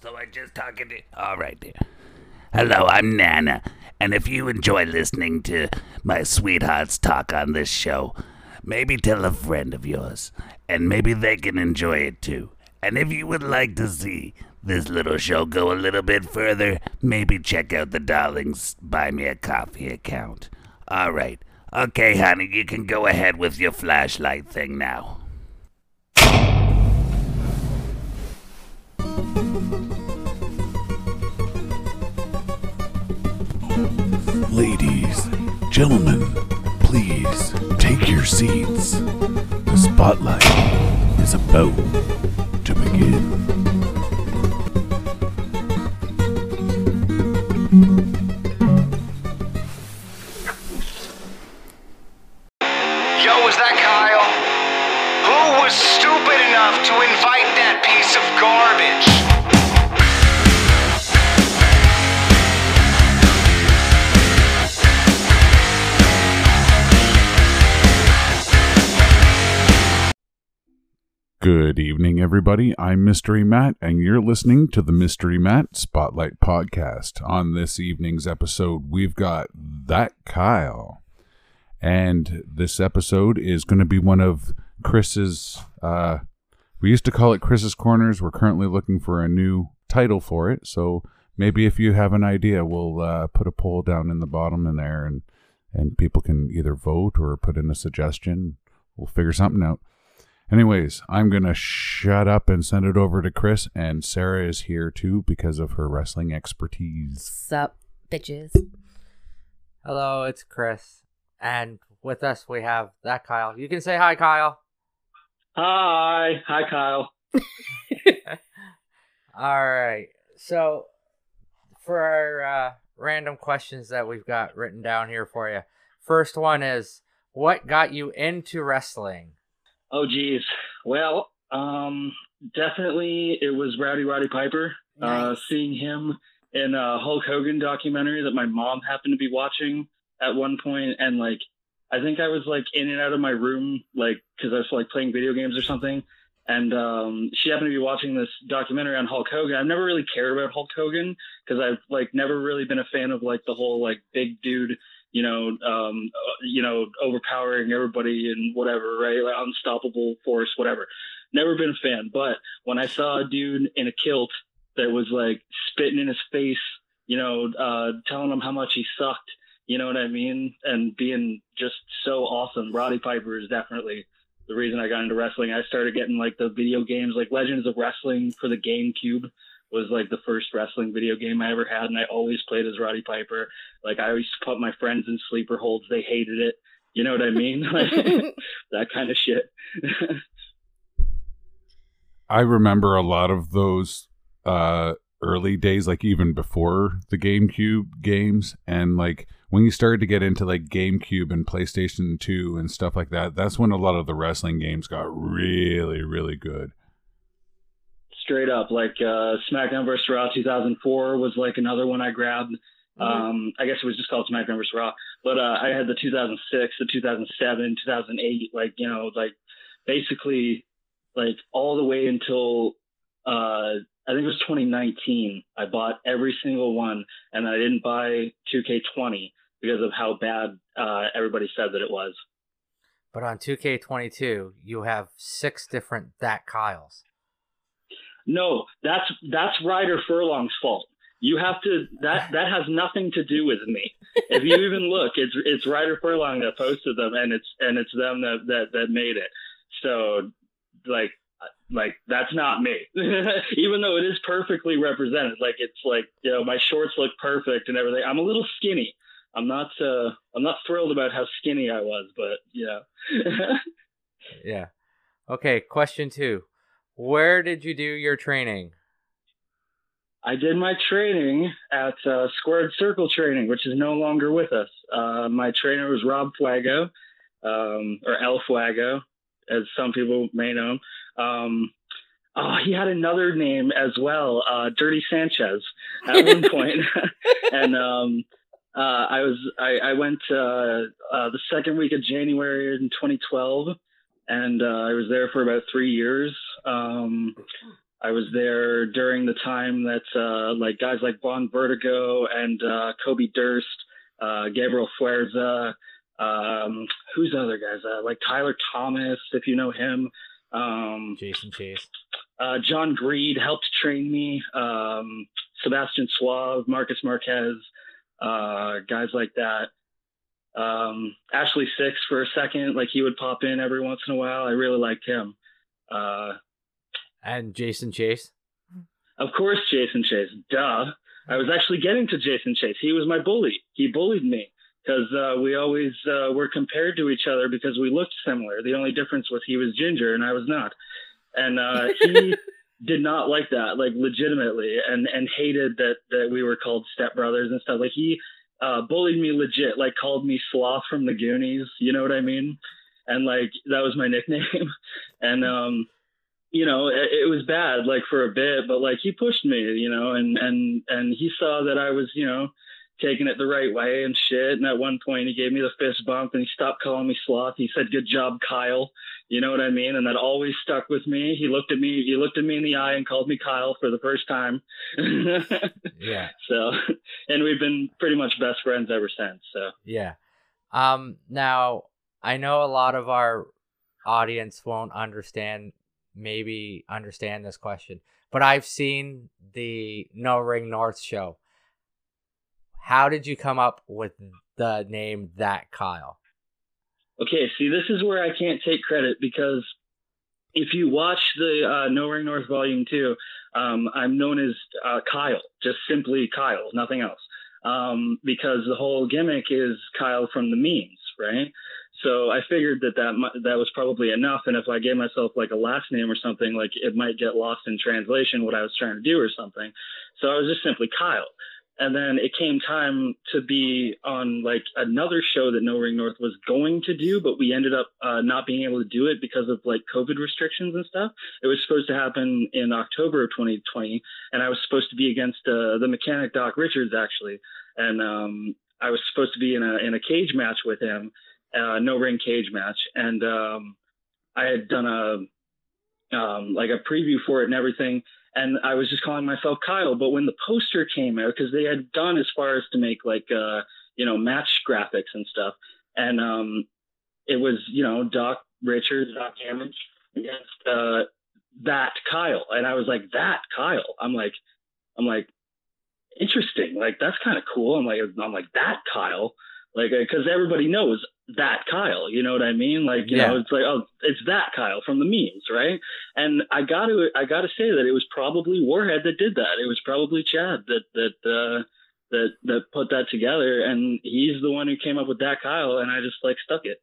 So I just talking to. All right, dear. Hello, I'm Nana, and if you enjoy listening to my sweethearts talk on this show, maybe tell a friend of yours, and maybe they can enjoy it too. And if you would like to see this little show go a little bit further, maybe check out the Darlings Buy Me a Coffee account. All right. Okay, honey, you can go ahead with your flashlight thing now. Gentlemen, please take your seats. The spotlight is about to begin. Good evening, everybody. I'm Mystery Matt, and you're listening to the Mystery Matt Spotlight Podcast. On this evening's episode, we've got That Kyle. And this episode is going to be one of Chris's, uh, we used to call it Chris's Corners. We're currently looking for a new title for it. So maybe if you have an idea, we'll uh, put a poll down in the bottom in there and, and people can either vote or put in a suggestion. We'll figure something out. Anyways, I'm going to shut up and send it over to Chris, and Sarah is here too because of her wrestling expertise. Sup, bitches. Hello, it's Chris. And with us, we have that Kyle. You can say hi, Kyle. Hi. Hi, Kyle. All right. So, for our uh, random questions that we've got written down here for you, first one is what got you into wrestling? Oh, geez. Well, um, definitely it was Rowdy Roddy Piper. Uh, seeing him in a Hulk Hogan documentary that my mom happened to be watching at one point, and like, I think I was like in and out of my room, like, because I was like playing video games or something. And um, she happened to be watching this documentary on Hulk Hogan. I've never really cared about Hulk Hogan because I've like never really been a fan of like the whole like big dude you know, um, uh, you know, overpowering everybody and whatever, right? Like unstoppable force, whatever. Never been a fan, but when I saw a dude in a kilt that was like spitting in his face, you know, uh, telling him how much he sucked, you know what I mean, and being just so awesome, Roddy Piper is definitely the reason I got into wrestling. I started getting like the video games, like Legends of Wrestling for the GameCube was like the first wrestling video game I ever had, and I always played as Roddy Piper. Like I always put my friends in sleeper holds. They hated it. You know what I mean? Like, that kind of shit. I remember a lot of those uh, early days, like even before the GameCube games, and like when you started to get into like GameCube and PlayStation 2 and stuff like that, that's when a lot of the wrestling games got really, really good. Straight up, like uh, SmackDown vs. Raw 2004 was like another one I grabbed. Um, I guess it was just called SmackDown vs. Raw, but uh, I had the 2006, the 2007, 2008, like you know, like basically like all the way until uh, I think it was 2019. I bought every single one, and I didn't buy 2K20 because of how bad uh, everybody said that it was. But on 2K22, you have six different that Kyles. No, that's that's Ryder Furlong's fault. You have to that that has nothing to do with me. If you even look, it's it's Ryder Furlong that posted them, and it's and it's them that that that made it. So, like like that's not me. even though it is perfectly represented, like it's like you know my shorts look perfect and everything. I'm a little skinny. I'm not uh I'm not thrilled about how skinny I was, but yeah. Yeah. Okay, question two. Where did you do your training? I did my training at uh, Squared Circle Training, which is no longer with us. Uh, my trainer was Rob Fuego, um, or El Fuego, as some people may know him. Um, oh, he had another name as well, uh, Dirty Sanchez, at one point. and um, uh, I was I, I went uh, uh, the second week of January in 2012, and uh, I was there for about three years. Um, I was there during the time that uh, like guys like Von Vertigo and uh, Kobe Durst, uh, Gabriel Fuerza, um, who's the other guys? Uh, like Tyler Thomas, if you know him. Um, Jason Chase. uh, John Greed helped train me. Um, Sebastian Suave, Marcus Marquez, uh, guys like that. Um, Ashley Six for a second, like he would pop in every once in a while. I really liked him. Uh, And Jason Chase. of course, Jason Chase. Duh. I was actually getting to Jason Chase. He was my bully. He bullied me because uh, we always uh, were compared to each other because we looked similar. The only difference was he was ginger and I was not. And uh, he did not like that, like legitimately, and and hated that that we were called stepbrothers and stuff. Like he uh, bullied me legit, like called me Sloth from the Goonies. You know what I mean? And like that was my nickname. and um, you know, it, it was bad, like for a bit, but like he pushed me, you know, and and and he saw that I was, you know, taking it the right way and shit. And at one point, he gave me the fist bump and he stopped calling me sloth. He said, "Good job, Kyle." You know what I mean? And that always stuck with me. He looked at me. He looked at me in the eye and called me Kyle for the first time. Yeah. so, and we've been pretty much best friends ever since. So, Yeah. Um now I know a lot of our audience won't understand maybe understand this question, but I've seen the No Ring North show. How did you come up with the name that Kyle? okay, see, this is where I can't take credit because if you watch the uh, No Ring North Volume Two, um, I'm known as uh, Kyle, just simply Kyle, nothing else. Um, because the whole gimmick is Kyle from the memes, right? So I figured that that that was probably enough, and if I gave myself like a last name or something, like it might get lost in translation what I was trying to do or something. So I was just simply Kyle. And then it came time to be on like another show that No Ring North was going to do, but we ended up uh, not being able to do it because of like COVID restrictions and stuff. It was supposed to happen in October of 2020, and I was supposed to be against uh, the mechanic Doc Richards actually, and um, I was supposed to be in a in a cage match with him, uh, no ring cage match, and um, I had done a um, like a preview for it and everything and I was just calling myself Kyle. But when the poster came out, because they had gone as far as to make like uh, you know match graphics and stuff, and um, it was you know Doc Richards, Doc Damage against uh, that Kyle, and I was like that Kyle. I'm like, I'm like, interesting. Like that's kind of cool. I'm like, I'm like that Kyle. Like, because everybody knows that Kyle, you know what I mean? Like, you Yeah. know, it's like, oh, it's that Kyle from the memes, right? And I got to, I got to say that it was probably Warhead that did that. It was probably Chad that that uh, that that put that together, and he's the one who came up with that Kyle, and I just like stuck it.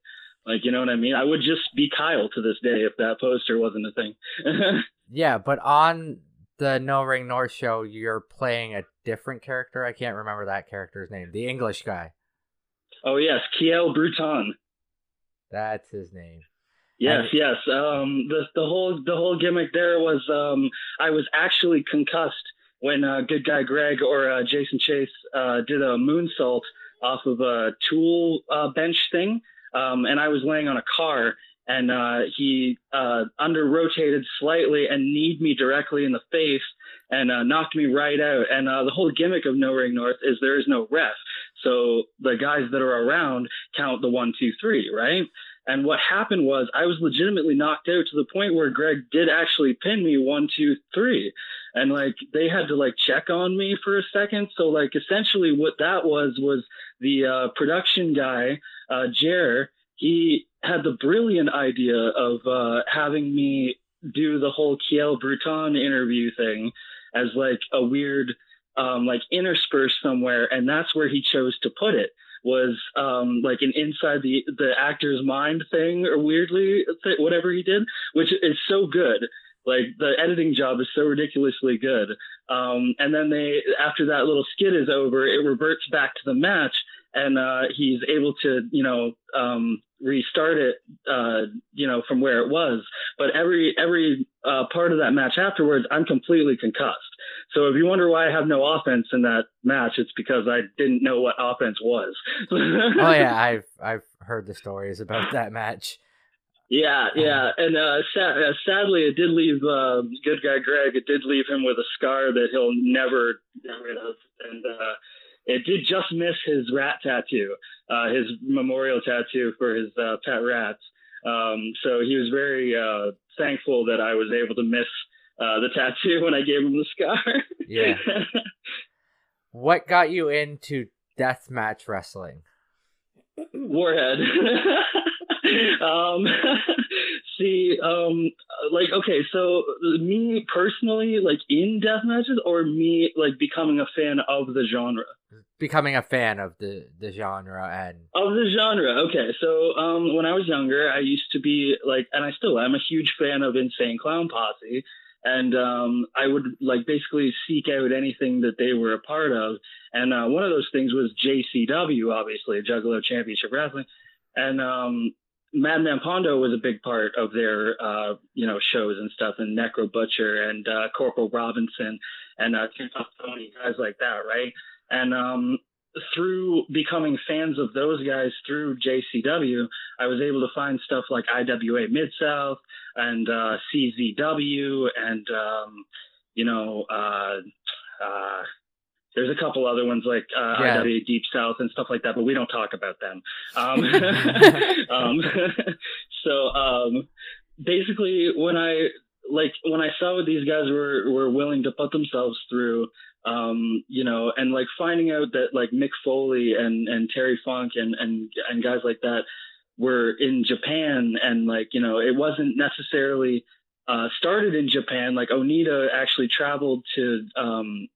Like, you know what I mean? I would just be Kyle to this day if that poster wasn't a thing. Yeah, but on the No Ring North show, you're playing a different character. I can't remember that character's name. The English guy. Oh yes, Kiel Bruton. That's his name. Yes, yes. Um, the the whole the whole gimmick there was um, I was actually concussed when uh, Good Guy Greg or uh, Jason Chase uh, did a moonsault off of a tool uh, bench thing, um, and I was laying on a car, and uh, he uh, under rotated slightly and kneed me directly in the face and uh, knocked me right out. And uh, the whole gimmick of No Ring North is there is no ref, so the guys that are around count the one, two, three, right? And what happened was I was legitimately knocked out to the point where Greg did actually pin me one, two, three. And like they had to like check on me for a second. So like essentially what that was was the uh, production guy, uh, Jer, he had the brilliant idea of uh, having me do the whole Kiel Bruton interview thing as like a weird um, like interspersed somewhere, and that's where he chose to put it was um, like an inside the the actor's mind thing or weirdly th- whatever he did, which is so good. Like the editing job is so ridiculously good. Um, and then they after that little skit is over, it reverts back to the match, and uh, he's able to you know um, restart it uh, you know from where it was. But every every uh, part of that match afterwards, I'm completely concussed. So if you wonder why I have no offense in that match, it's because I didn't know what offense was. Oh yeah, I've I've heard the stories about that match. Yeah, yeah, and uh, sad, uh, sadly, it did leave uh, good guy Greg. It did leave him with a scar that he'll never get rid of, and uh, it did just miss his rat tattoo, uh, his memorial tattoo for his uh, pet rats. Um, so he was very uh, thankful that I was able to miss uh, the tattoo when I gave him the scar. Yeah. what got you into deathmatch wrestling? Warhead. um, see, um, like, okay, so me personally, like in death matches, or me like becoming a fan of the genre. Becoming a fan of the the genre and of the genre. Okay, so um, when I was younger, I used to be like, and I still am a huge fan of Insane Clown Posse and um, I would like basically seek out anything that they were a part of. And uh, one of those things was JCW, obviously Juggalo Championship Wrestling, and um, Madman Pondo was a big part of their uh, you know shows and stuff, and Necro Butcher and uh, Corporal Robinson and uh, Tony guys like that, right? And um, through becoming fans of those guys through JCW, I was able to find stuff like IWA Mid South and uh, CZW and um, you know uh, uh, there's a couple other ones like uh, yeah. IWA Deep South and stuff like that, but we don't talk about them. Um, um, so um, basically, when I like when I saw what these guys were were willing to put themselves through um, you know, and like finding out that like Mick Foley and and Terry Funk and and and guys like that were in Japan, and like you know, it wasn't necessarily uh, started in Japan. Like Onita actually traveled to um,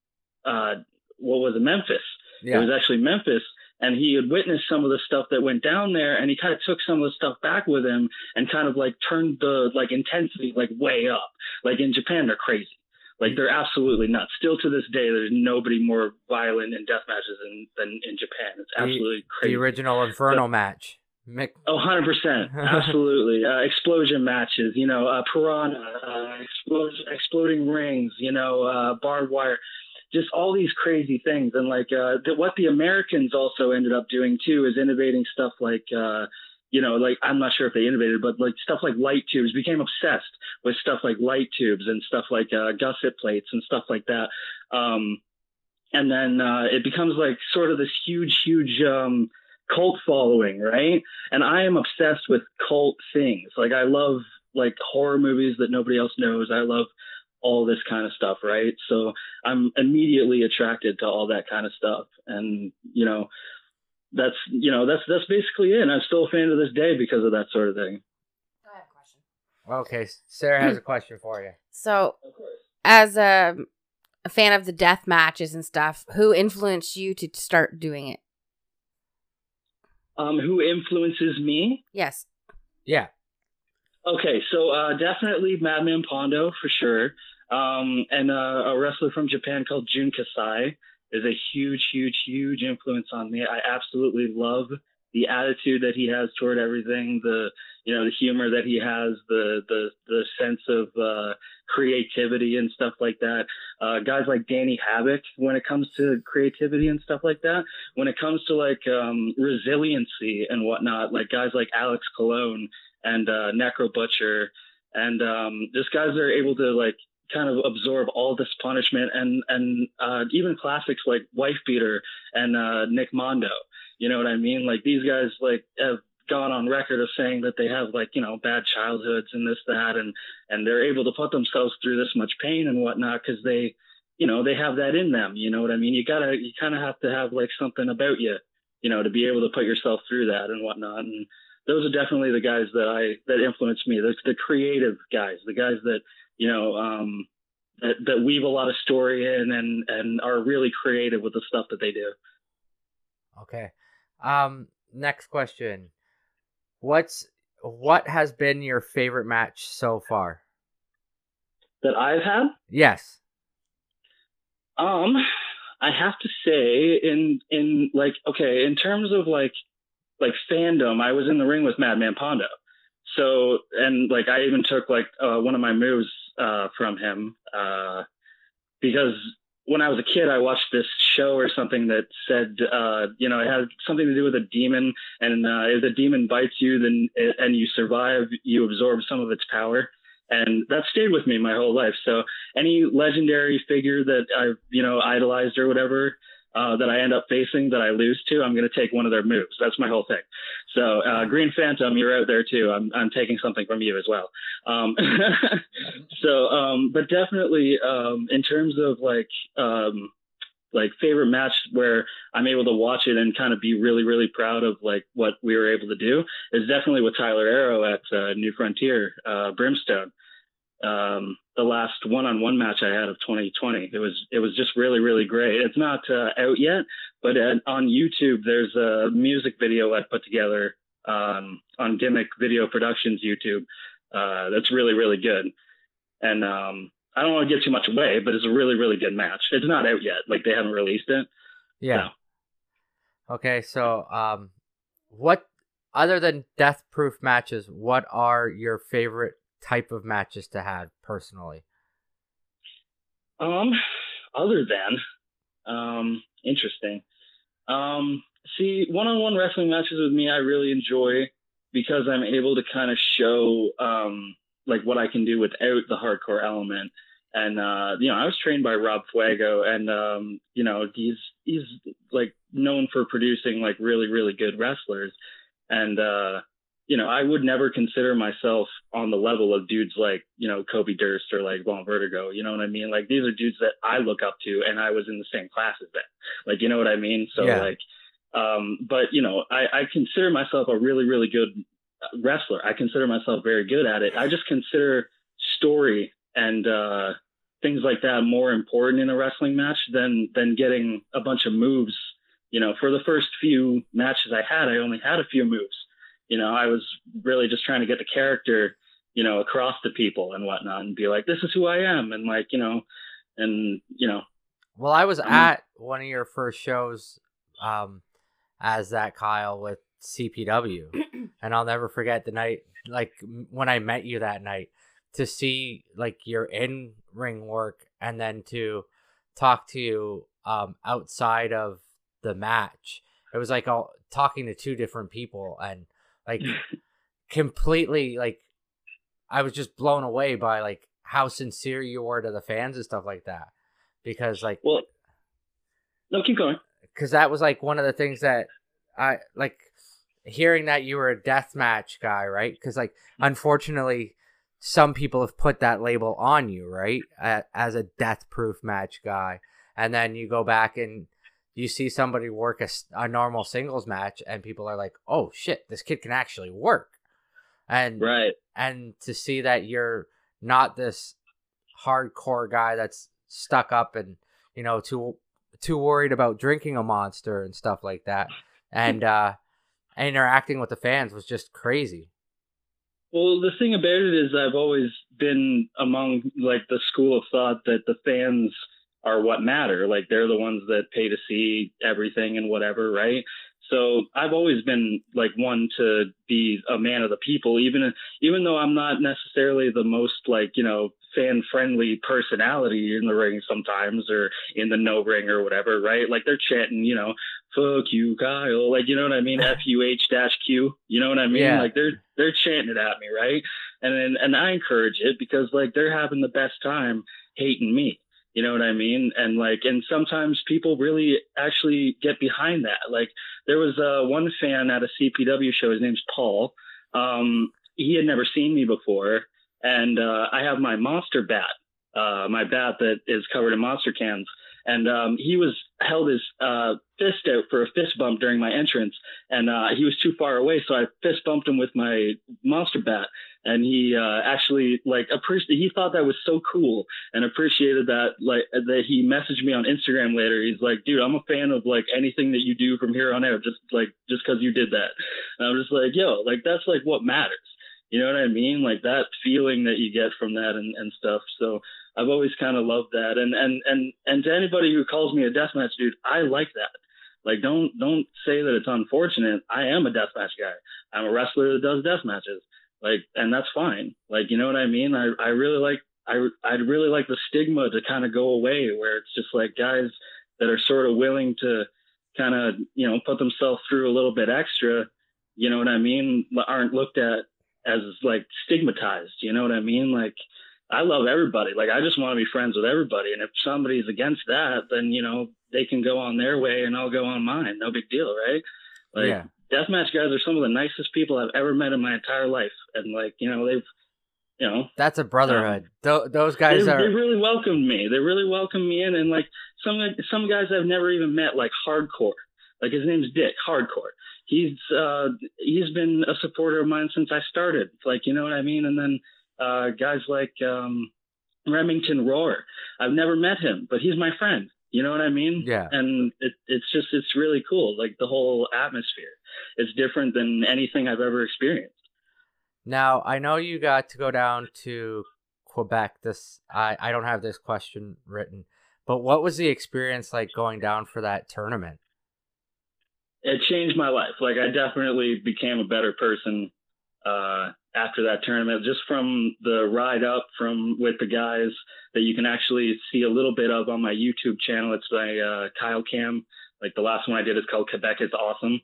uh, what was it, Memphis? Yeah. It was actually Memphis. And he had witnessed some of the stuff that went down there, and he kind of took some of the stuff back with him, and kind of like turned the like intensity like way up. Like in Japan, they're crazy like they're absolutely nuts. Still to this day, there's nobody more violent in death matches than, than in Japan. It's absolutely the, crazy. The original Inferno match. Mick. Oh, 100%. Absolutely. uh, explosion matches, you know, uh, piranha, uh, exploding rings, you know, uh, barbed wire, just all these crazy things. And like, uh, the, what the Americans also ended up doing too is innovating stuff like, uh, you know, like I'm not sure if they innovated, but like stuff like light tubes became obsessed with stuff like light tubes and stuff like uh, gusset plates and stuff like that. Um, and then uh, it becomes like sort of this huge, huge um, cult following, right? And I am obsessed with cult things. Like I love like horror movies that nobody else knows. I love all this kind of stuff, right? So I'm immediately attracted to all that kind of stuff. And, you know, that's you know that's that's basically it. And I'm still a fan to this day because of that sort of thing. I have a question. Okay, Sarah has a question for you. So, as a, a fan of the death matches and stuff, who influenced you to start doing it? Um, who influences me? Yes. Yeah. Okay, so uh, definitely Madman Pondo for sure, um, and uh, a wrestler from Japan called Jun Kasai is a huge, huge, huge influence on me. I absolutely love the attitude that he has toward everything, the you know the humor that he has, the the the sense of uh, creativity and stuff like that. Uh, guys like Danny Havoc, when it comes to creativity and stuff like that, when it comes to like um, resiliency and whatnot, like guys like Alex Colon and uh, Necro Butcher, and um, just guys are able to like kind of absorb all this punishment and and uh, even classics like Wife Beater and uh, Nick Mondo. You know what I mean? Like these guys like have gone on record of saying that they have like you know bad childhoods and this that and and they're able to put themselves through this much pain and whatnot because they you know they have that in them. You know what I mean? You gotta you kind of have to have like something about you, you know, to be able to put yourself through that and whatnot and those are definitely the guys that I that influenced me. The, the creative guys, the guys that you know, um, that, that weave a lot of story in and, and are really creative with the stuff that they do. Okay. Um, next question. What's, what has been your favorite match so far? That I've had? Yes. Um, I have to say in, in like, okay, in terms of like, like fandom, I was in the ring with Madman Pondo. So, and like, I even took like, uh, one of my moves uh, from him uh, because when I was a kid, I watched this show or something that said, uh, you know, it had something to do with a demon, and uh, if the demon bites you, then and you survive, you absorb some of its power, and that stayed with me my whole life. So any legendary figure that I've, you know, idolized or whatever, uh, that I end up facing that I lose to, I'm going to take one of their moves. That's my whole thing. So uh, Green Phantom, you're out there too. I'm I'm taking something from you as well. Um, so, um, but definitely um, in terms of like um, like favorite match where I'm able to watch it and kind of be really really proud of like what we were able to do is definitely with Tyler Arrow at uh, New Frontier uh, Brimstone um, the last one-on-one match I had of 2020. It was it was just really really great. It's not uh, out yet, but at, on YouTube there's a music video I put together um, on Gimmick Video Productions YouTube. Uh, that's really really good, and um, I don't want to give too much away, but it's a really really good match. It's not out yet, like they haven't released it. Yeah. Okay, so um, what other than death proof matches, what are your favorite type of matches to have personally? Um, other than, um, interesting. Um, see, one-on-one wrestling matches with me, I really enjoy because I'm able to kind of show, um, like what I can do without the hardcore element. And uh, you know, I was trained by Rob Fuego, and um, you know, he's he's like known for producing like really really good wrestlers. And uh, you know, I would never consider myself on the level of dudes like, you know, Kobe Durst or like Von Vertigo. You know what I mean? Like these are dudes that I look up to and I was in the same class as them. Like, you know what I mean? So Yeah. like, um, but you know, I, I consider myself a really, really good wrestler. I consider myself very good at it. I just consider story and, uh, things like that more important in a wrestling match than, than getting a bunch of moves. You know, for the first few matches I had, I only had a few moves you know, I was really just trying to get the character, you know, across to people and whatnot and be like, this is who I am. And like, you know, and, you know, Well, I was Um, at one of your first shows um, as that Kyle with CPW, and I'll never forget the night, like when I met you that night, to see like your in ring work, and then to talk to you um, outside of the match. It was like all talking to two different people, and like mm. completely like I was just blown away by like how sincere you were to the fans and stuff like that. Because like well, no, keep going. because that was like one of the things that I like hearing that you were a death match guy, right? Because like mm. unfortunately, some people have put that label on you, right, as a death proof match guy, and then you go back and you see somebody work a normal singles match, and people are like, "Oh shit, this kid can actually work," and Right. and to see that you're not this hardcore guy that's stuck up and you know too too worried about drinking a monster and stuff like that and uh interacting with the fans was just crazy Well, the thing about it is I've always been among like the school of thought that the fans are what matter. Like they're the ones that pay to see everything and whatever, right? So I've always been like one to be a man of the people, even even though I'm not necessarily the most like you know fan friendly personality in the ring sometimes or in the no ring or whatever, right? Like they're chanting, you know, "fuck you, Kyle," like you know what I mean, F U H dash Q, you know what I mean? Yeah. Like they're they're chanting it at me, right? And then and I encourage it because like they're having the best time hating me. You know what I mean? And like, and sometimes people really actually get behind that. Like, there was uh, one fan at a CPW show. His name's Paul. Um, he had never seen me before, and uh, I have my monster bat, uh, my bat that is covered in monster cans. And um, he was held his uh, fist out for a fist bump during my entrance, and uh, he was too far away, so I fist bumped him with my monster bat. And he uh, actually like appreciated. He thought that was so cool, and appreciated that like that he messaged me on Instagram later. He's like, dude, I'm a fan of like anything that you do from here on out, just like just because you did that. And I'm just like, yo, like that's like what matters. You know what I mean? Like that feeling that you get from that and, and stuff. So I've always kind of loved that. And and and and to anybody who calls me a deathmatch dude, I like that. Like don't don't say that it's unfortunate. I am a deathmatch guy. I'm a wrestler that does death matches. Like and that's fine. Like you know what I mean? I I really like I I'd really like the stigma to kind of go away, where it's just like guys that are sort of willing to kind of you know put themselves through a little bit extra. You know what I mean? Aren't looked at as like stigmatized. You know what I mean? Like I love everybody. Like I just want to be friends with everybody. And if somebody's against that, then you know they can go on their way and I'll go on mine. No big deal, right? Like yeah. deathmatch guys are some of the nicest people I've ever met in my entire life. And like, you know, they've you know That's a brotherhood. Tho- those guys they, are. they really welcomed me. They really welcomed me in and like some some guys I've never even met, like hardcore. Like his name's Dick, hardcore. He's uh he's been a supporter of mine since I started. Like, you know what I mean? And then uh guys like um Remington Roar. I've never met him, but he's my friend. You know what I mean? Yeah. And it, it's just it's really cool. Like the whole atmosphere. It's different than anything I've ever experienced. Now I know you got to go down to Quebec. This I I don't have this question written, but what was the experience like going down for that tournament? It changed my life. Like I definitely became a better person uh, after that tournament, just from the ride up from with the guys that you can actually see a little bit of on my YouTube channel. It's my uh, Kyle Cam. Like the last one I did is called Quebec is awesome.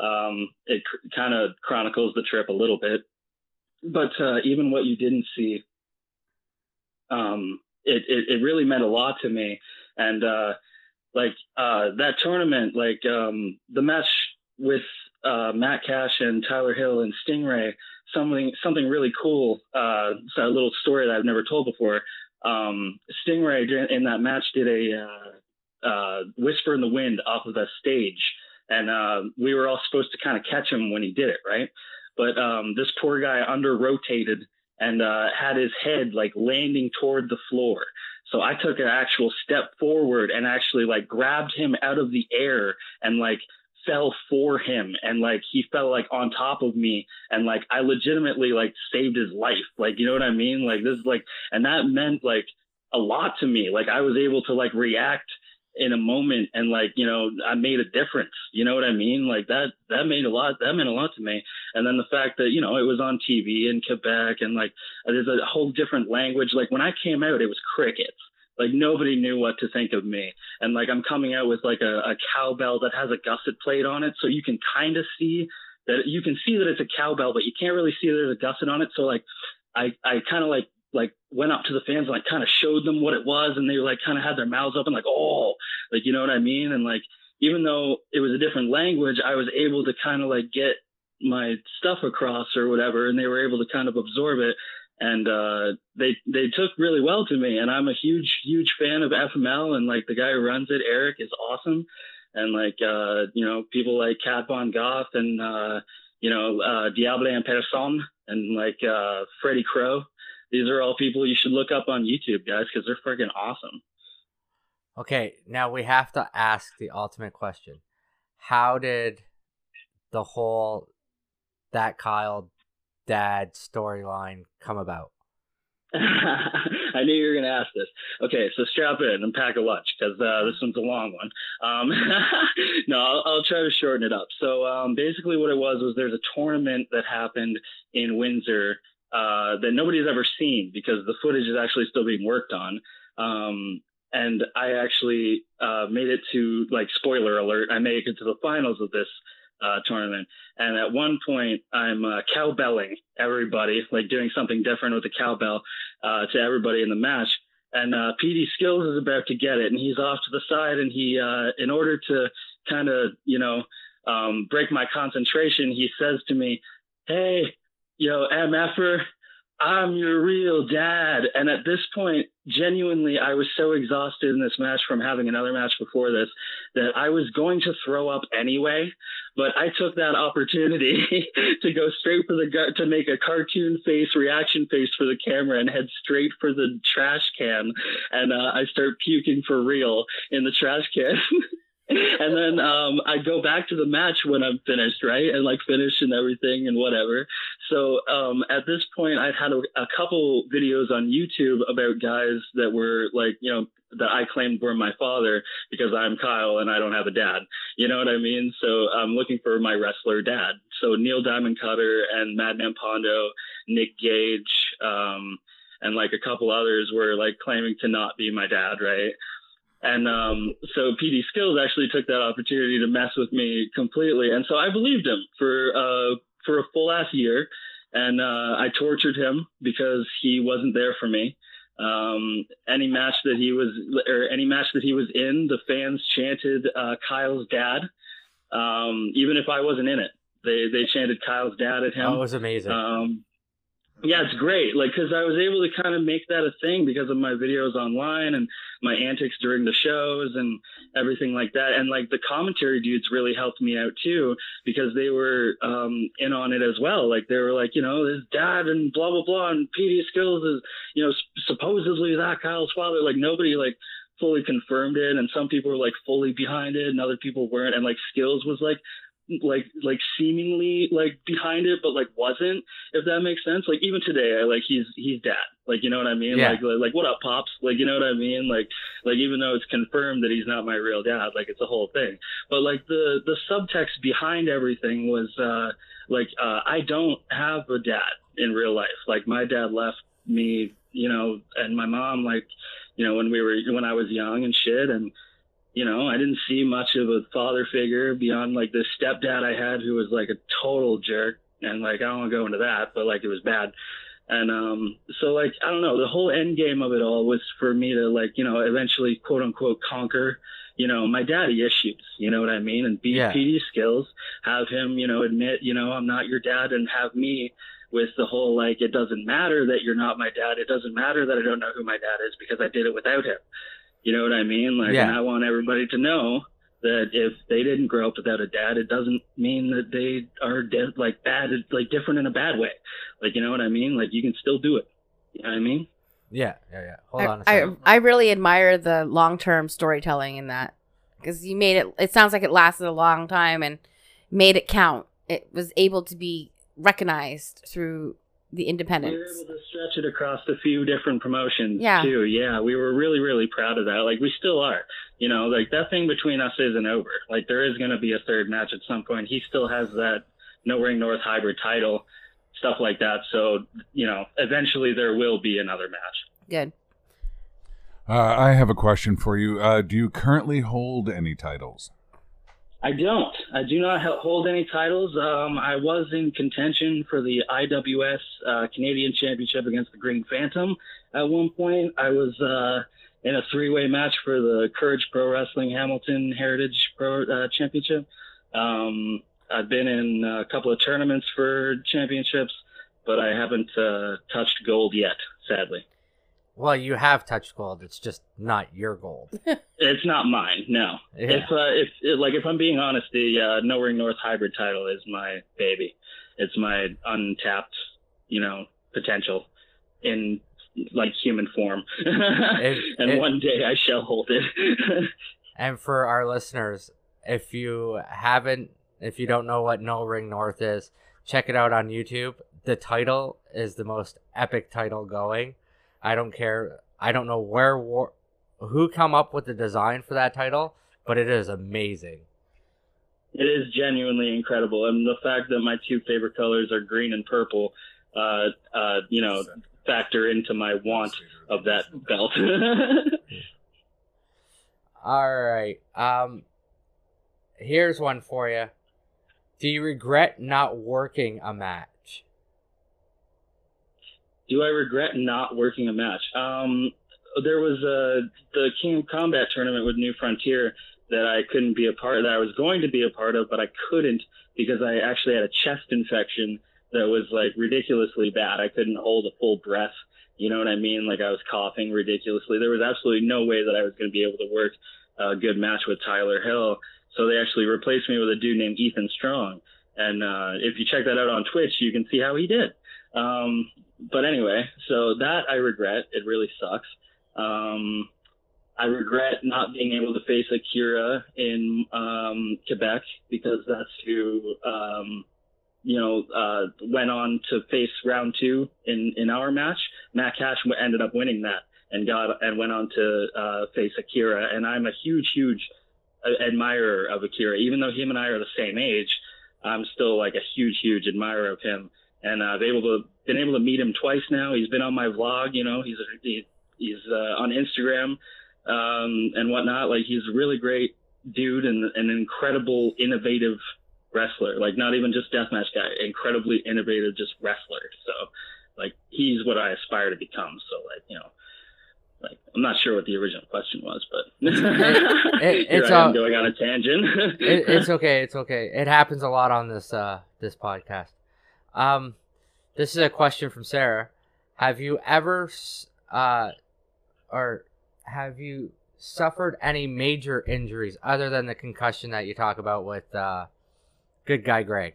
Um, it cr- kind of chronicles the trip a little bit, but uh, even what you didn't see, um, it, it it really meant a lot to me. And uh, like uh, that tournament, like um, the match with uh, Matt Cash and Tyler Hill and Stingray, something something really cool. Uh, it's a little story that I've never told before. Um, Stingray in that match did a uh, uh, whisper in the wind off of the stage, and uh, we were all supposed to kind of catch him when he did it, right? But um, this poor guy under rotated and uh, had his head like landing toward the floor. So I took an actual step forward and actually like grabbed him out of the air and like fell for him and like he fell like on top of me and like I legitimately like saved his life. Like you know what I mean? Like this is like and that meant like a lot to me. Like I was able to like react in a moment and like you know I made a difference. You know what I mean? Like that that made a lot that meant a lot to me. And then the fact that you know it was on TV in Quebec and like there's a whole different language. Like when I came out, it was crickets. Like nobody knew what to think of me. And like I'm coming out with like a, a cowbell that has a gusset plate on it, so you can kind of see that you can see that it's a cowbell, but you can't really see there's a gusset on it. So like I I kind of like like went up to the fans and like kind of showed them what it was, and they like kind of had their mouths open like oh like you know what I mean, and like even though it was a different language, I was able to kind of like get my stuff across or whatever, and they were able to kind of absorb it. And uh, they they took really well to me, and I'm a huge huge fan of FML, and like the guy who runs it, Eric, is awesome, and like uh, you know people like Cat Von Goth and uh, you know uh, Diable en Person and like uh, Freddie Crow. These are all people you should look up on YouTube, guys, because they're freaking awesome. Okay, now we have to ask the ultimate question. How did the whole that Kyle dad storyline come about? I knew you were going to ask this. Okay, so strap in and pack a lunch because uh, this one's a long one. Um, no, I'll, I'll, try to shorten it up. So um, basically, what it was was there's a tournament that happened in Windsor uh, that nobody's ever seen because the footage is actually still being worked on. Um, and I actually uh, made it to like spoiler alert. I made it to the finals of this uh, tournament. And at one point, I'm uh, cowbelling everybody, like doing something different with the cowbell uh, to everybody in the match. And uh, PD Skills is about to get it, and he's off to the side. And he, uh, in order to kind of, you know, um, break my concentration, he says to me, "Hey, yo, MFer, I'm your real dad. And at this point, genuinely, I was so exhausted in this match from having another match before this that I was going to throw up anyway. But I took that opportunity to go straight for the gut to make a cartoon face, reaction face for the camera and head straight for the trash can. And uh, I start puking for real in the trash can. and then um, I go back to the match when I'm finished, right? And like finish and everything and whatever. So um, at this point, I'd had a, a, couple videos on YouTube about guys that were like, you know, that I claimed were my father because I'm Kyle and I don't have a dad. You know what I mean? So I'm looking for my wrestler dad. So Neil Diamond Cutter and Madman Pondo, Nick Gage, um, and like a couple others were like claiming to not be my dad, right? And um, so PD Skills actually took that opportunity to mess with me completely, and so I believed him for uh, for a full ass year, and uh, I tortured him because he wasn't there for me. Um, any match that he was or any match that he was in, the fans chanted uh, Kyle's dad, um, even if I wasn't in it. They they chanted Kyle's dad at him. That was amazing. Yeah, it's great. Like, cause I was able to kind of make that a thing because of my videos online and my antics during the shows and everything like that. And like the commentary dudes really helped me out too because they were um, in on it as well. Like they were like, you know, his dad and blah blah blah, and PD Skills is, you know, supposedly that Kyle's father. Like nobody like fully confirmed it, and some people were like fully behind it, and other people weren't. And like Skills was like, like like seemingly like behind it but like wasn't if that makes sense. Like even today I like he's he's dad like you know what I mean? Yeah. like, like like what up pops? Like you know what I mean? Like like even though it's confirmed that he's not my real dad like it's a whole thing. But like the the subtext behind everything was uh like uh I don't have a dad in real life. Like my dad left me you know and my mom like you know when we were when I was young and shit and you know, I didn't see much of a father figure beyond like this stepdad I had who was like a total jerk. And like, I don't want to go into that, but like it was bad. And um, so like, I don't know, the whole end game of it all was for me to like, you know, eventually quote unquote conquer, you know, my daddy issues, you know what I mean? And be Yeah. PD skills, have him, you know, admit, you know, I'm not your dad and have me with the whole like, it doesn't matter that you're not my dad. It doesn't matter that I don't know who my dad is because I did it without him. You know what I mean? Like, Yeah. and I want everybody to know that if they didn't grow up without a dad, it doesn't mean that they are de- like bad, like different in a bad way. Like, you know what I mean? Like, you can still do it. You know what I mean? yeah, yeah, yeah. Hold I, on a I, second. I really admire the long term storytelling in that because you made it. It sounds like it lasted a long time and made it count. It was able to be recognized through the independence. We were able to stretch it across a few different promotions Yeah. too. Yeah, we were really, really proud of that. Like, we still are. You know, like that thing between us isn't over. Like, there is going to be a third match at some point. He still has that No Ring North hybrid title, stuff like that. So, you know, eventually there will be another match. Good. Uh, I have a question for you. Uh, do you currently hold any titles? I don't. I do not hold any titles. Um, I was in contention for the IWS uh, Canadian Championship against the Green Phantom at one point. I was uh, in a three-way match for the Courage Pro Wrestling Hamilton Heritage Pro uh, Championship. Um, I've been in a couple of tournaments for championships, but I haven't uh, touched gold yet, sadly. Well, you have touched gold. It's just not your gold. It's not mine, no. Yeah. If uh, if like if I'm being honest, the uh, No Ring North hybrid title is my baby. It's my untapped, you know, potential in like human form. and it- one day I shall hold it. And for our listeners, if you haven't, if you don't know what No Ring North is, check it out on YouTube. The title is the most epic title going. I don't care. I don't know where war, who come up with the design for that title, but it is amazing. it is genuinely incredible, and the fact that my two favorite colors are green and purple, uh, uh, you know, factor into my want of that belt. All right. Um here's one for you. Do you regret not working a match? Do I regret not working a match? Um, there was uh, the King of Combat tournament with New Frontier that I couldn't be a part of, that I was going to be a part of, but I couldn't because I actually had a chest infection that was like ridiculously bad. I couldn't hold a full breath. You know what I mean? Like I was coughing ridiculously. There was absolutely no way that I was going to be able to work a good match with Tyler Hill. So they actually replaced me with a dude named Ethan Strong. And uh, if you check that out on Twitch, you can see how he did. Um, but anyway, so that I regret. It really sucks. Um, I regret not being able to face Akira in um, Quebec because that's who um, you know uh, went on to face round two in in our match. Matt Cash ended up winning that and got and went on to uh, face Akira. And I'm a huge, huge admirer of Akira, even though him and I are the same age. I'm still like a huge, huge admirer of him and uh, I've able to been able to meet him twice now. He's been on my vlog, you know. He's he, he's uh, on Instagram um, and whatnot. Like he's a really great dude and an incredible, innovative wrestler. Like not even just deathmatch guy, incredibly innovative, just wrestler. So like he's what I aspire to become. So like you know. Like, I'm not sure what the original question was, but it- it's all- going on a tangent. it, it's okay. It's okay. It happens a lot on this uh this podcast. Um, this is a question from Sarah. Have you ever uh or have you suffered any major injuries other than the concussion that you talk about with uh good guy Greg?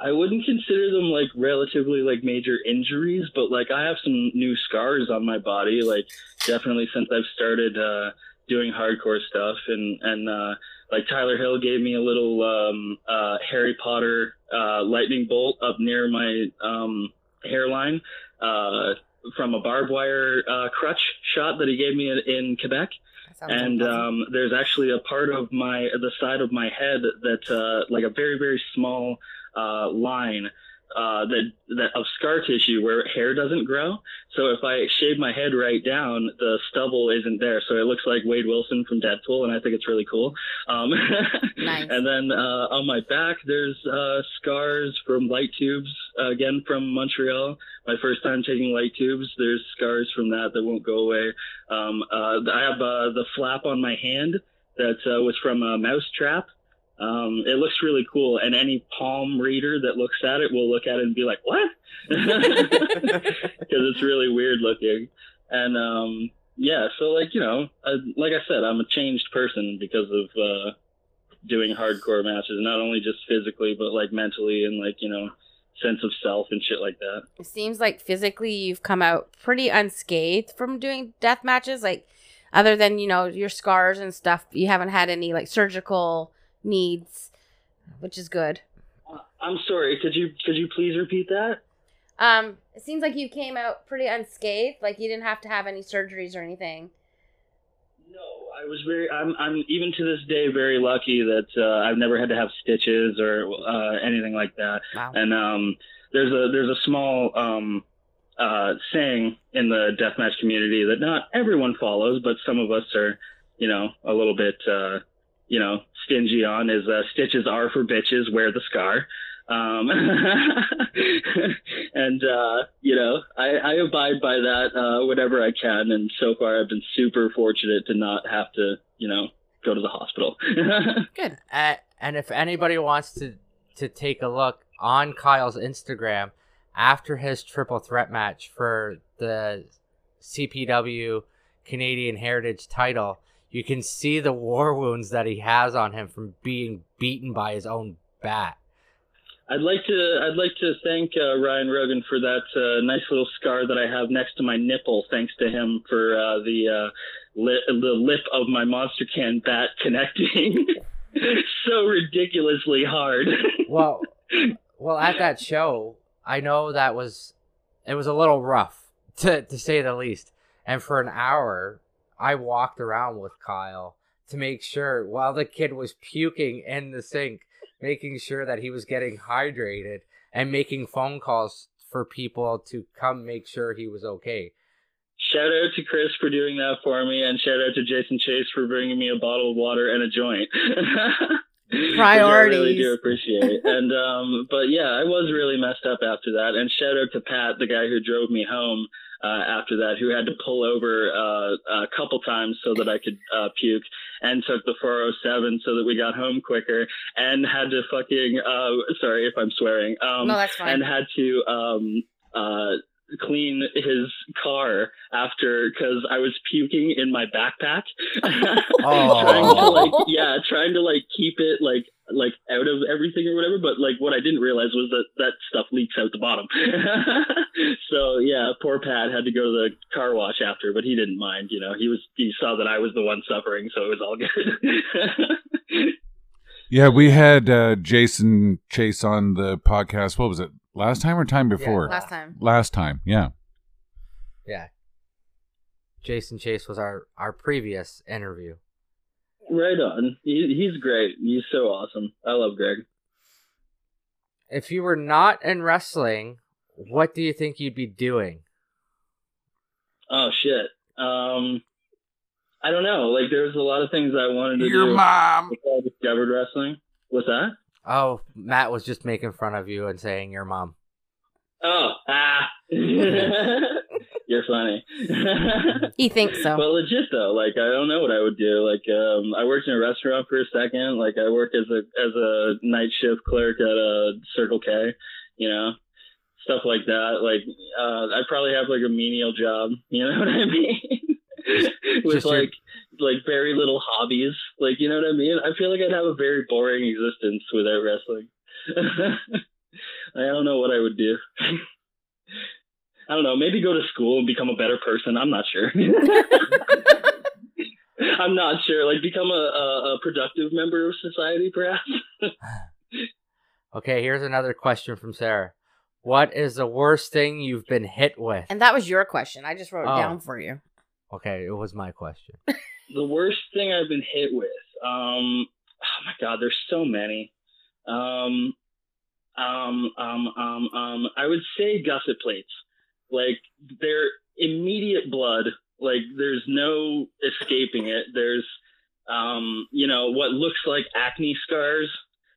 I wouldn't consider them like relatively like major injuries, but like I have some new scars on my body, like definitely since I've started uh doing hardcore stuff and and uh like Tyler Hill gave me a little um uh Harry Potter uh lightning bolt up near my um hairline uh from a barbed wire uh crutch shot that he gave me in, in Quebec. And um, there's actually a part of my the side of my head that uh, like a very very small uh, line uh, that that of scar tissue where hair doesn't grow. So if I shave my head right down, the stubble isn't there. So it looks like Wade Wilson from Deadpool, and I think it's really cool. Um, Nice. And then uh, on my back, there's uh, scars from light tubes. Uh, again from Montreal. My first time taking light tubes. There's scars from that that won't go away. Um, uh, I have uh, the flap on my hand that uh, was from a mouse trap. Um, it looks really cool, and any palm reader that looks at it will look at it and be like, "What?" Because it's really weird looking. And um, yeah, so like you know, uh, like I said, I'm a changed person because of uh, doing hardcore matches, not only just physically, but like mentally and like you know, sense of self and shit like that. it seems like physically you've come out pretty unscathed from doing death matches. Like, other than you know your scars and stuff, you haven't had any like surgical needs, which is good. Uh, I'm sorry. Could you could you please repeat that? Um, it seems like you came out pretty unscathed. Like you didn't have to have any surgeries or anything. No, I was very. I'm. I'm even to this day very lucky that uh, I've never had to have stitches or uh, anything like that. Wow. And um, there's a there's a small um, uh, saying in the deathmatch community that not everyone follows, but some of us are, you know, a little bit, uh, you know, stingy on. Is uh, stitches are for bitches. Wear the scar. Um, and uh, you know, I, I abide by that uh, whenever I can. And so far, I've been super fortunate to not have to, you know, go to the hospital. Good. Uh, and if anybody wants to to take a look on Kyle's Instagram after his triple threat match for the CPW Canadian Heritage title, you can see the war wounds that he has on him from being beaten by his own bat. I'd like to I'd like to thank uh, Ryan Rogan for that uh, nice little scar that I have next to my nipple, thanks to him for uh, the uh, li- the lip of my monster can bat connecting so ridiculously hard. Well, well, at that show, I know that was it was a little rough to to say the least. And for an hour, I walked around with Kyle to make sure while the kid was puking in the sink, making sure that he was getting hydrated and making phone calls for people to come make sure he was okay. shout out to Chris for doing that for me, and shout out to Jason Chase for bringing me a bottle of water and a joint. Which I really do appreciate. and um, but yeah, I was really messed up after that. And shout out to Pat, the guy who drove me home uh, after that, who had to pull over uh, a couple times so that I could uh, puke, and took the 407 so that we got home quicker, and had to fucking uh, sorry if I'm swearing. Um, no, that's fine. and had to um uh clean his car after because I was puking in my backpack. trying to like yeah, trying to like keep it like like out of everything or whatever. But like what I didn't realize was that that stuff leaks out the bottom. so yeah, poor Pat had to go to the car wash after, but he didn't mind. You know, he was he saw that I was the one suffering, so it was all good. Yeah, we had uh, Jason Chase on the podcast. What was it? Last time or time before? Last time. Last time, yeah. Yeah. Jason Chase was our our previous interview. Right on. He, he's great. He's so awesome. I love Greg. if you were not in wrestling, what do you think you'd be doing? Oh shit. Um, I don't know. Like, there's a lot of things I wanted to do. Your do mom. before I discovered wrestling. What's that? Oh, Matt was just making fun of you and saying your mom. Oh, ah. You're funny. He thinks so. But legit though, like I don't know what I would do. Like um I worked in a restaurant for a second. Like I work as a as a night shift clerk at a Circle K, you know. Stuff like that. Like uh I'd probably have like a menial job, you know what I mean? With Just your- like like very little hobbies. Like you know what I mean? I feel like I'd have a very boring existence without wrestling. I don't know what I would do. I don't know. Maybe go to school and become a better person. I'm not sure. I'm not sure. Like become a, a, a productive member of society, perhaps. Okay, here's another question from Sarah. What is the worst thing you've been hit with? and that was your question. I just wrote it Oh. down for you. Okay, it was my question. the worst thing I've been hit with. Um, oh my god, there's so many. Um, um, um, um, um, I would say gusset plates. Like they're immediate blood. Like there's no escaping it. There's, um, you know, what looks like acne scars.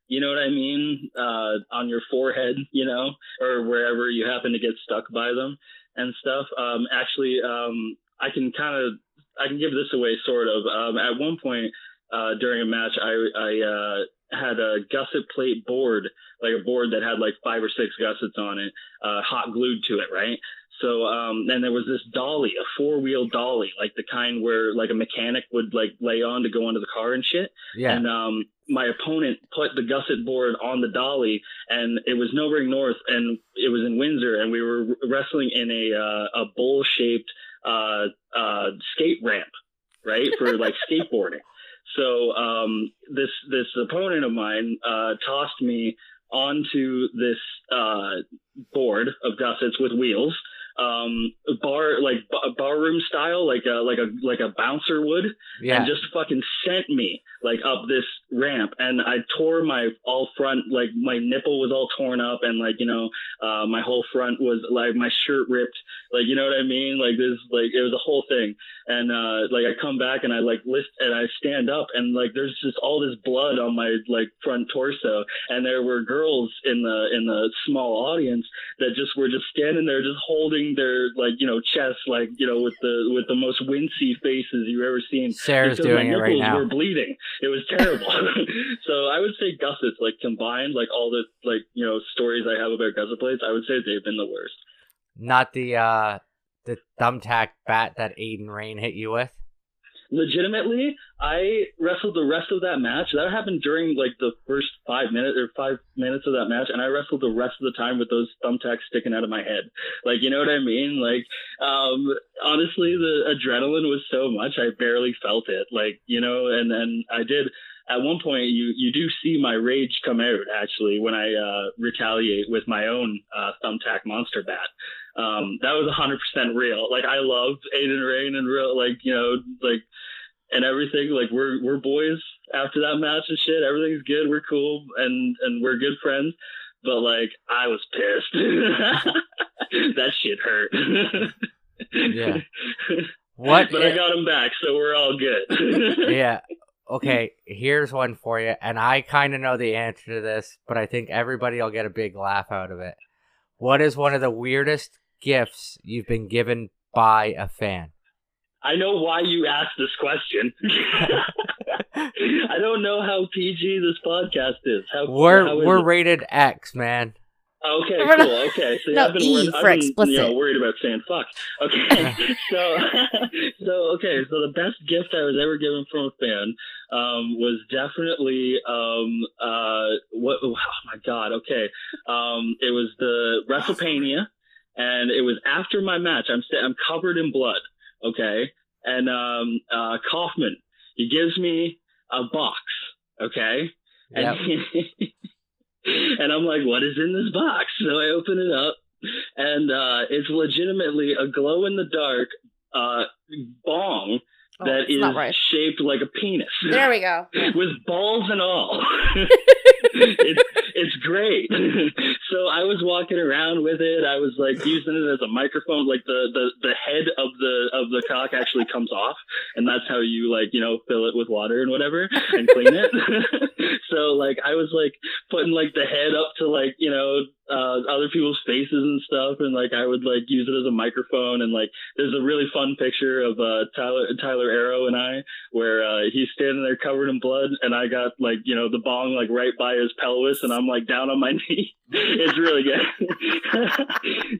You know what I mean? Uh, on your forehead, you know, or wherever you happen to get stuck by them and stuff. Um, actually, um, I can kind of I can give this away sort of. Um, at one point uh, during a match, I I uh, had a gusset plate board, like a board that had like five or six gussets on it, uh, hot glued to it, right? So um, then there was this dolly, a four wheel dolly, like the kind where like a mechanic would like lay on to go into the car and shit. Yeah. And um, my opponent put the gusset board on the dolly, and it was No Ring North, and it was in Windsor, and we were wrestling in a uh, a bowl shaped uh, uh, skate ramp, right, for like skateboarding. So um, this this opponent of mine uh, tossed me onto this uh, board of gussets with wheels, um, bar like b- barroom style, like a like a like a bouncer would, yeah. and just fucking sent me like up this ramp. And I tore my all front like my nipple was all torn up and like you know uh my whole front was like my shirt ripped. Like you know what I mean? Like this like it was a whole thing. And uh like I come back and I like list and I stand up and like there's just all this blood on my like front torso. And there were girls in the in the small audience that just were just standing there just holding their like you know chest like you know with the with the most wincy faces you've ever seen Sarah's doing it right nipples now. Were bleeding. It was terrible. so I would say gussets, like combined, like all the like you know stories I have about gusset plates, I would say they've been the worst. Not the uh the thumbtack bat that Aiden Rain hit you with. Legitimately, I wrestled the rest of that match. That happened during like the first five minutes or five minutes of that match, and I wrestled the rest of the time with those thumbtacks sticking out of my head. Like, you know what I mean? Like, um, honestly, the adrenaline was so much I barely felt it. Like, you know, and and I did. At one point, you you do see my rage come out actually when I uh, retaliate with my own uh, thumbtack monster bat. Um, that was 100% real. Like I loved Aiden Rain and real, like you know, like and everything. Like we're we're boys after that match and shit. Everything's good. We're cool and and we're good friends. But like I was pissed. that shit hurt. Yeah. What But i- I got him back, so we're all good. yeah. Okay, here's one for you, and I kind of know the answer to this, but I think everybody will get a big laugh out of it. What is one of the weirdest gifts you've been given by a fan? I know why you asked this question. I don't know how PG this podcast is. How, We're how is we're it? rated X, man. Okay, We're not- cool. Okay, so No, I've been E worried, I've been, explicit. You know, worried about saying fuck. Okay, so so okay, so the best gift I was ever given from a fan um, was definitely um, uh, what? Oh my god. Okay, um, it was the WrestleMania, and it was after my match. I'm sta- I'm covered in blood. Okay, and um, uh, Kaufman he gives me a box. Okay, Yep. and, and I'm like, what is in this box? So I open it up, and uh, it's legitimately a glow in the dark uh, bong Oh, that is right. shaped like a penis. There we go. with balls and all. it's, it's great. so I was walking around with it. I was like using it as a microphone. Like the, the, the head of the of the cock actually comes off, and that's how you like you know fill it with water and whatever and clean it. so like I was like putting like the head up to like you know uh, other people's faces and stuff, and like I would like use it as a microphone. And like there's a really fun picture of uh, Tyler Tyler Arrow and I where uh, he's standing there covered in blood, and I got like you know the bong like right by his pelvis, and I'm like down on my knee. it's really good.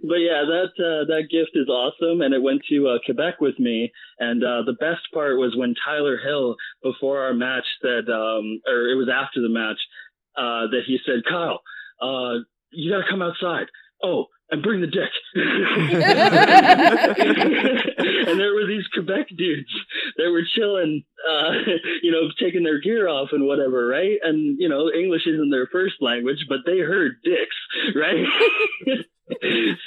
but yeah, that uh, that gift is awesome, and it went to uh, Quebec with me. And uh, the best part was when Tyler Hill, before our match, said, um, or it was after the match, uh, that he said, Kyle, uh, you got to come outside. Oh, and bring the dick. and there were these Quebec dudes that were chilling, uh, you know, taking their gear off and whatever, right? And, you know, English isn't their first language, but they heard dicks, right?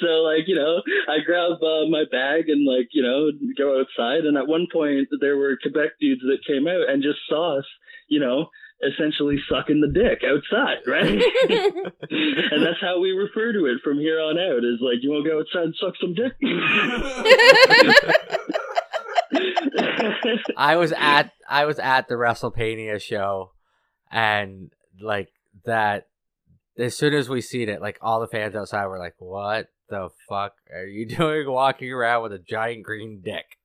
so like you know i grab uh, my bag and like you know go outside and at one point there were quebec dudes that came out and just saw us you know essentially sucking the dick outside right and that's how we refer to it from here on out is like you want to go outside and suck some dick I was at I was at the WrestleMania show, and like that. As soon as we seen it, like all the fans outside were like, "What the fuck are you doing, walking around with a giant green dick?"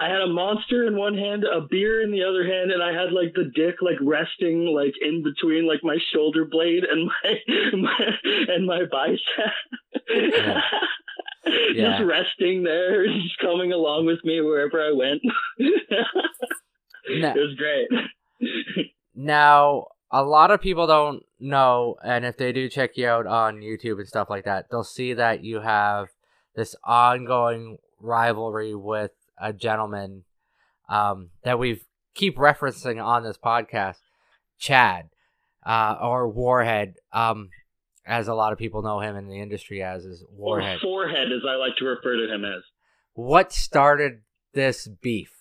I had a monster in one hand, a beer in the other hand, and I had like the dick like resting like in between like my shoulder blade and my, my and my bicep. Yeah. Yeah. Just resting there, just coming along with me wherever I went. No. It was great. Now, a lot of people don't know, and if they do check you out on YouTube and stuff like that, they'll see that you have this ongoing rivalry with a gentleman um, that we keep referencing on this podcast, Chad, uh, or Warhead, um, as a lot of people know him in the industry as is Or Warhead. forehead, as I like to refer to him as. What started this beef?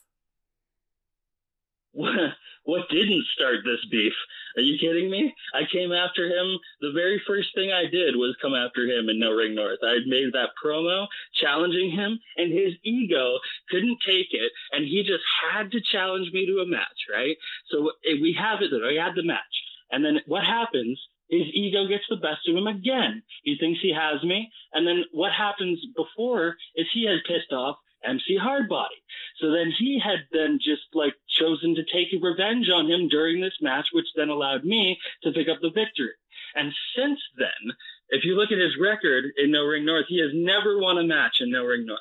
what didn't start this beef? Are you kidding me? I came after him. The very first thing I did was come after him in No Ring North. I made that promo challenging him, and his ego couldn't take it, and he just had to challenge me to a match, right? So eh, we have it. We had the match, and then what happens? His ego gets the best of him again. He thinks he has me, and then what happens before is he has pissed off MC Hardbody. So then he had then just like chosen to take revenge on him during this match, which then allowed me to pick up the victory. And since then, if you look at his record in No Ring North, he has never won a match in No Ring North.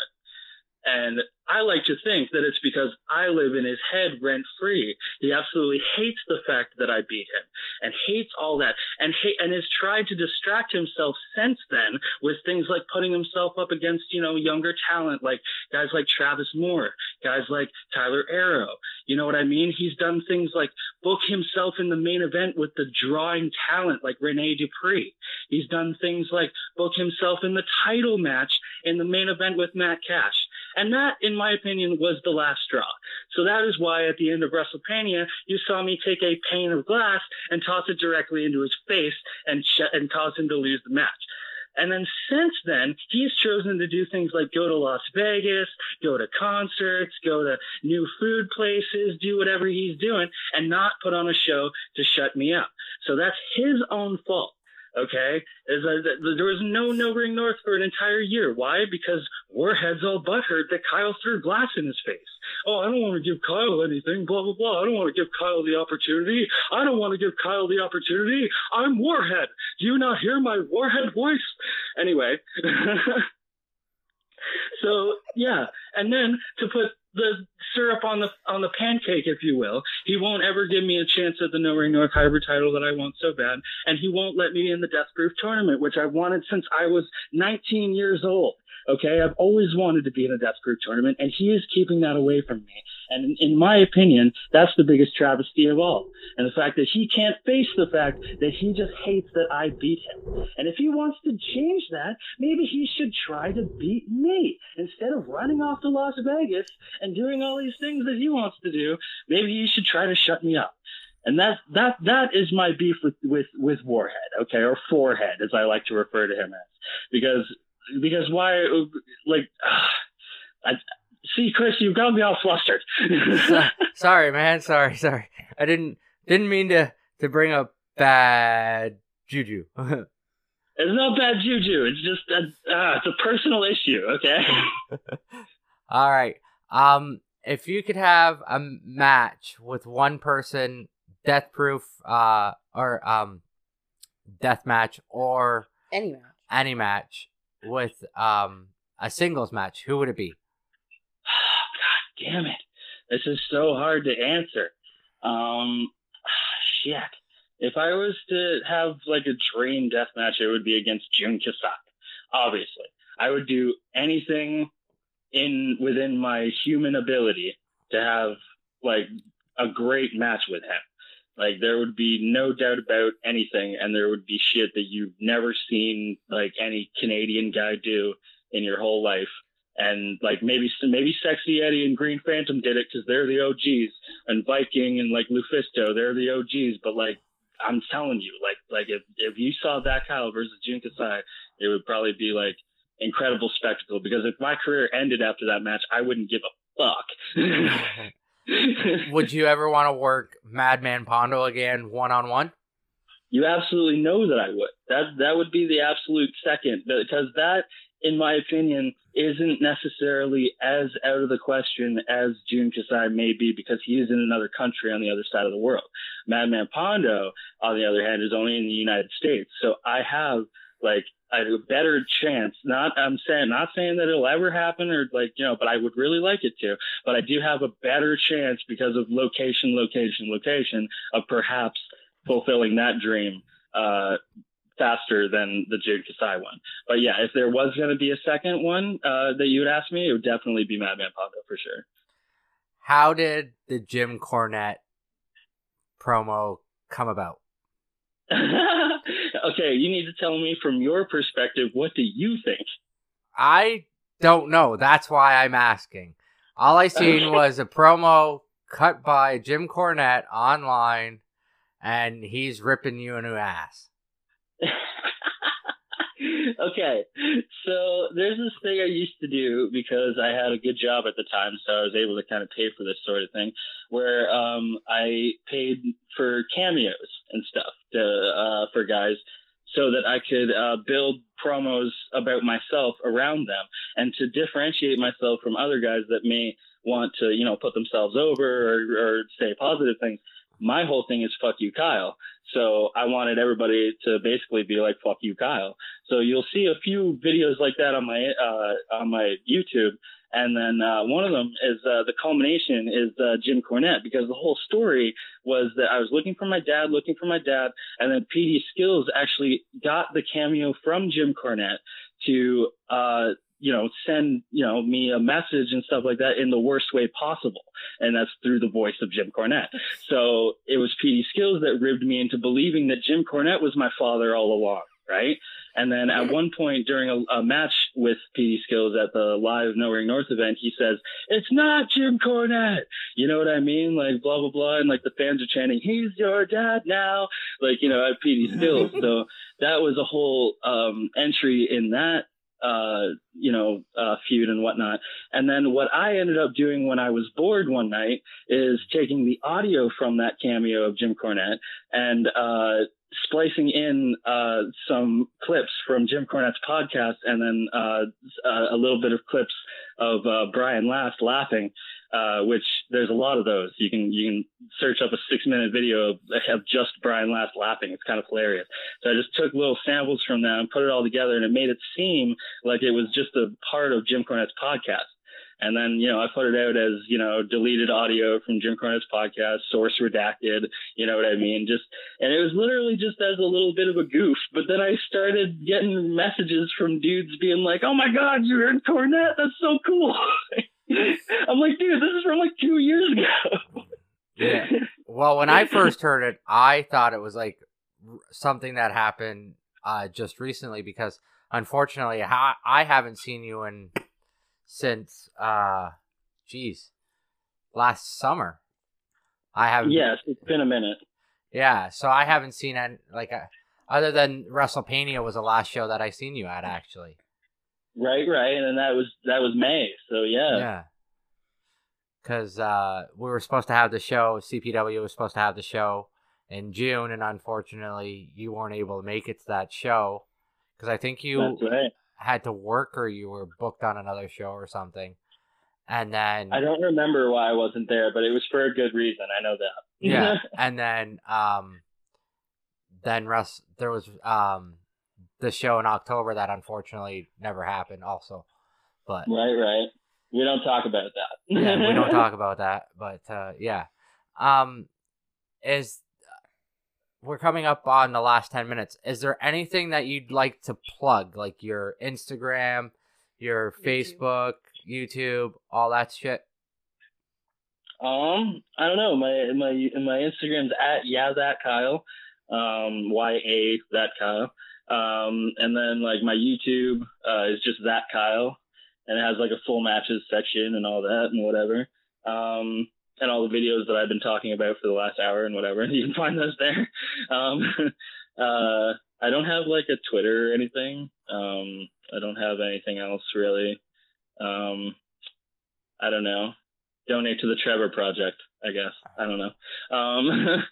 And I like to think that it's because I live in his head rent free. He absolutely hates the fact that I beat him and hates all that and hate, and has tried to distract himself since then with things like putting himself up against, you know, younger talent like guys like Travis Moore, guys like Tyler Arrow. You know what I mean? He's done things like book himself in the main event with the drawing talent like Rene Dupree. He's done things like book himself in the title match in the main event with Matt Cash. And that, in my opinion, was the last straw. So that is why at the end of WrestleMania, you saw me take a pane of glass and toss it directly into his face and, and cause him to lose the match. And then since then, he's chosen to do things like go to Las Vegas, go to concerts, go to new food places, do whatever he's doing, and not put on a show to shut me up. So that's his own fault. Okay, is that there was no no ring north for an entire year. Why? Because Warhead's all butthurt that Kyle threw glass in his face. Oh, I don't want to give Kyle anything. Blah blah blah. I don't want to give Kyle the opportunity. I don't want to give Kyle the opportunity. I'm Warhead. Do you not hear my Warhead voice? Anyway. so yeah, and then to put the syrup on the on the pancake, if you will. He won't ever give me a chance at the No Ring North Hybrid title that I want so bad, and he won't let me in the Death Proof tournament, which I've wanted since I was 19 years old. Okay, I've always wanted to be in a Death Proof tournament, and he is keeping that away from me. And in, my opinion, that's the biggest travesty of all. And the fact that he can't face the fact that he just hates that I beat him. And if he wants to change that, maybe he should try to beat me instead of running off to Las Vegas and doing all these things that he wants to do. Maybe he should try to shut me up. And that that that is my beef with with with Warhead, okay, or Forehead as I like to refer to him as, because because why like. I, see, Chris, you've got me all flustered. sorry, man. Sorry, sorry. I didn't didn't mean to to bring up bad juju. it's not bad juju. It's just a, uh, it's a personal issue. Okay. all right. Um, if you could have a match with one person, death proof, uh, or um, death match, or Any match. any match with um a singles match, who would it be? Damn it. This is so hard to answer. Um, shit. If I was to have like a dream death match, it would be against Jun Kasai. Obviously, I would do anything in within my human ability to have like a great match with him. Like there would be no doubt about anything, and there would be shit that you've never seen like any Canadian guy do in your whole life and like maybe maybe Sexy Eddy and Green Phantom did it because they're the OGs, and Viking and like Lufisto, they're the OGs. But like I'm telling you, like like if if you saw that Kyle versus Jun Kasai, it would probably be like incredible spectacle. Because if my career ended after that match, I wouldn't give a fuck. would you ever want to work Madman Pondo again one on one? You absolutely know that I would. That that would be the absolute second because that in my opinion, isn't necessarily as out of the question as Jun Kasai may be because he is in another country on the other side of the world. Madman Pondo, on the other hand, is only in the United States. So I have like a better chance. Not I'm saying not saying that it'll ever happen or like, you know, but I would really like it to. But I do have a better chance because of location, location, location of perhaps fulfilling that dream uh, faster than the Jun Kasai one. But yeah, if there was going to be a second one uh, that you would ask me, it would definitely be Madman Pondo for sure. How did the Jim Cornette promo come about? okay, you need to tell me from your perspective, what do you think? I don't know. That's why I'm asking. All I seen was a promo cut by Jim Cornette online, and he's ripping you a new ass. okay, so there's this thing I used to do because I had a good job at the time, so I was able to kind of pay for this sort of thing, where um, I paid for cameos and stuff to uh, for guys so that I could uh, build promos about myself around them and to differentiate myself from other guys that may want to, you know, put themselves over or, or say positive things. My whole thing is fuck you, Kyle. So I wanted everybody to basically be like, fuck you, Kyle. So you'll see a few videos like that on my, uh, on my YouTube. And then uh, one of them is uh, the culmination is uh, Jim Cornette because the whole story was that I was looking for my dad, looking for my dad, and then PD Skills actually got the cameo from Jim Cornette to uh, you know send you know me a message and stuff like that in the worst way possible, and that's through the voice of Jim Cornette. So it was PD Skills that ribbed me into believing that Jim Cornette was my father all along, right? And then at one point during a, a, match with PD Skills at the live No Ring North event, he says, It's not Jim Cornette. You know what I mean? Like, blah, blah, blah. And like the fans are chanting, He's your dad now. Like, you know, at PD Skills. so that was a whole um, entry in that uh, you know, uh, feud and whatnot. And then what I ended up doing when I was bored one night is taking the audio from that cameo of Jim Cornette and, uh, splicing in uh, some clips from Jim Cornette's podcast and then uh, a little bit of clips of uh, Brian Last laughing, uh, which there's a lot of those. You can you can search up a six minute video of, of just Brian Last laughing. It's kind of hilarious. So I just took little samples from that and put it all together, and it made it seem like it was just a part of Jim Cornette's podcast. And then, you know, I put it out as, you know, deleted audio from Jim Cornette's podcast, source redacted, you know what I mean? Just, and it was literally just as a little bit of a goof. But then I started getting messages from dudes being like, oh my God, you're in Cornette. That's so cool. I'm like, dude, this is from like two years ago. Yeah. Well, when I first heard it, I thought it was like something that happened uh, just recently because unfortunately, I haven't seen you in since, uh, geez, last summer. I haven't. yes, it's been a minute. Yeah. So I haven't seen any, like, uh, other than WrestleMania was the last show that I seen you at, actually. Right, right. And then that was, that was May. So yeah. Yeah. Because uh, we were supposed to have the show, CPW was supposed to have the show in June, and unfortunately, you weren't able to make it to that show. Because I think you That's right. Had to work or you were booked on another show or something. And then, I don't remember why I wasn't there, but it was for a good reason. I know that. yeah, and then, um, then Russ, there was um, the show in October that unfortunately never happened, also. But right, right. We don't talk about that. yeah, we don't talk about that, but uh, yeah. Um, is we're coming up on the last ten minutes. Is there anything that you'd like to plug, like your Instagram, your YouTube. Facebook, YouTube, all that shit? Um, I don't know. My my my Instagram's at yeah that Kyle, um y a that Kyle, um, and then like my YouTube uh, is just that Kyle, and it has like a full matches section and all that and whatever. Um, and all the videos that I've been talking about for the last hour and whatever. You can find those there. Um, uh, I don't have like a Twitter or anything. Um, I don't have anything else really. Um, I don't know. Donate to the Trevor Project, I guess. I don't know. Um,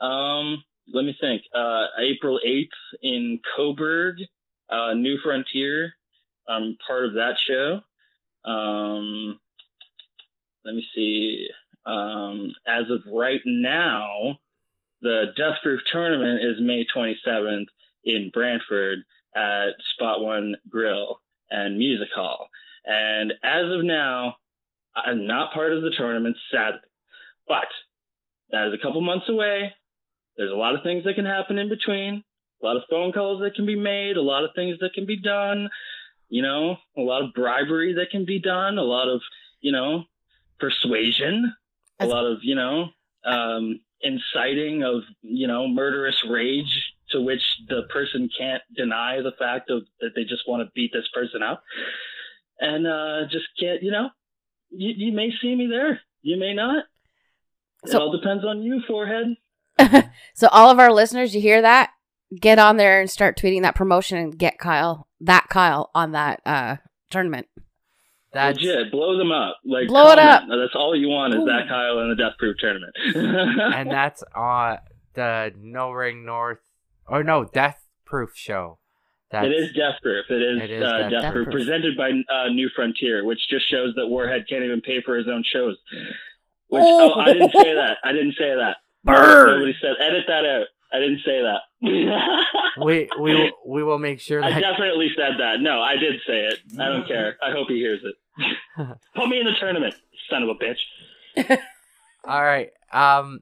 um, let me think. Uh, April 8th in Cobourg, uh, New Frontier. I'm part of that show. Um, let me see. Um, as of right now, the Death Proof tournament is May 27th in Brantford at Spot One Grill and Music Hall. And as of now, I'm not part of the tournament, sadly. But that is a couple months away. There's a lot of things that can happen in between, a lot of phone calls that can be made, a lot of things that can be done, you know, a lot of bribery that can be done, a lot of, you know, persuasion, a lot of, you know, um, inciting of, you know, murderous rage to which the person can't deny the fact of that they just want to beat this person up. And uh, just can't, you know, you, you may see me there. You may not. so, It all depends on you, forehead. So all of our listeners, you hear that? Get on there and start tweeting that promotion and get Kyle, that Kyle, on that uh tournament. That's Legit, blow them up. Like Blow it up. That's all you want is Ooh. that Kyle in the Death Proof tournament. and that's on the No Ring North or no Death Proof show. That's, it is Death Proof. It is, It is uh, Death- Death, Death Proof, Proof. presented by uh, New Frontier, which just shows that Warhead can't even pay for his own shows. Which Oh. oh, I didn't say that. I didn't say that. Burn. Nobody said. Edit that out. I didn't say that. we we will- we will make sure I that definitely said that. No, I did say it. I don't care. I hope he hears it. Put me in the tournament, son of a bitch. All right. Um,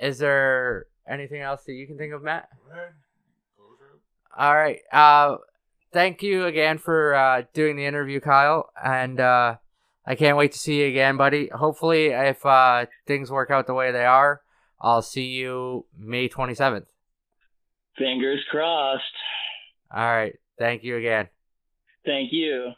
is there anything else that you can think of, Matt? All right. Uh, thank you again for uh, doing the interview, Kyle, and uh, I can't wait to see you again, buddy. Hopefully, if uh, things work out the way they are, I'll see you May twenty seventh. Fingers crossed. All right. Thank you again. Thank you.